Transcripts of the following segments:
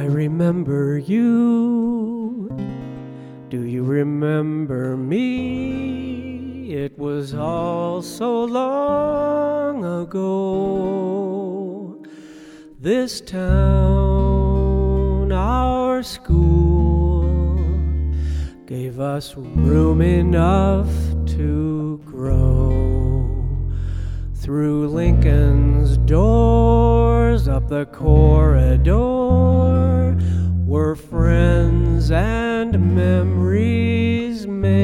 I remember you. Do you remember me? It was all so long ago. This town, our school, gave us room enough to grow. Through Lincoln's doors, up the corridor, memories made.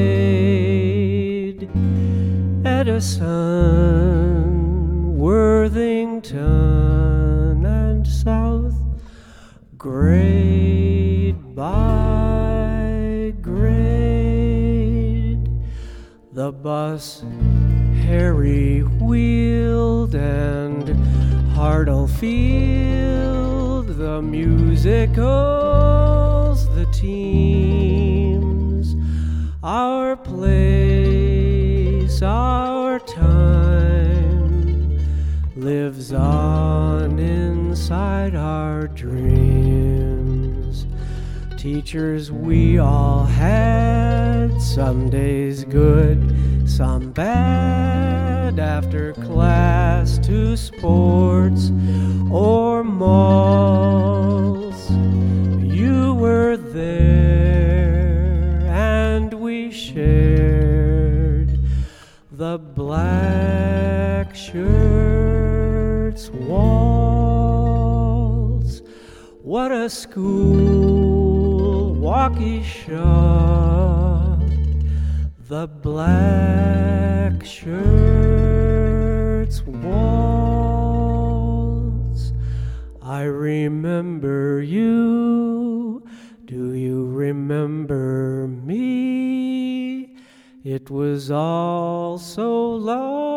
Edison, Worthington, and South, grade by grade. The bus Harry wheeled and Hartlefield, the musicals, the teams, lives on inside our dreams. Teachers we all had, some days good, some bad, after class to sports or malls. You were there, and we shared the black shirts Waltz. What a school, Waukesha, the black shirts walls. I remember you. Do you remember me? It was all so long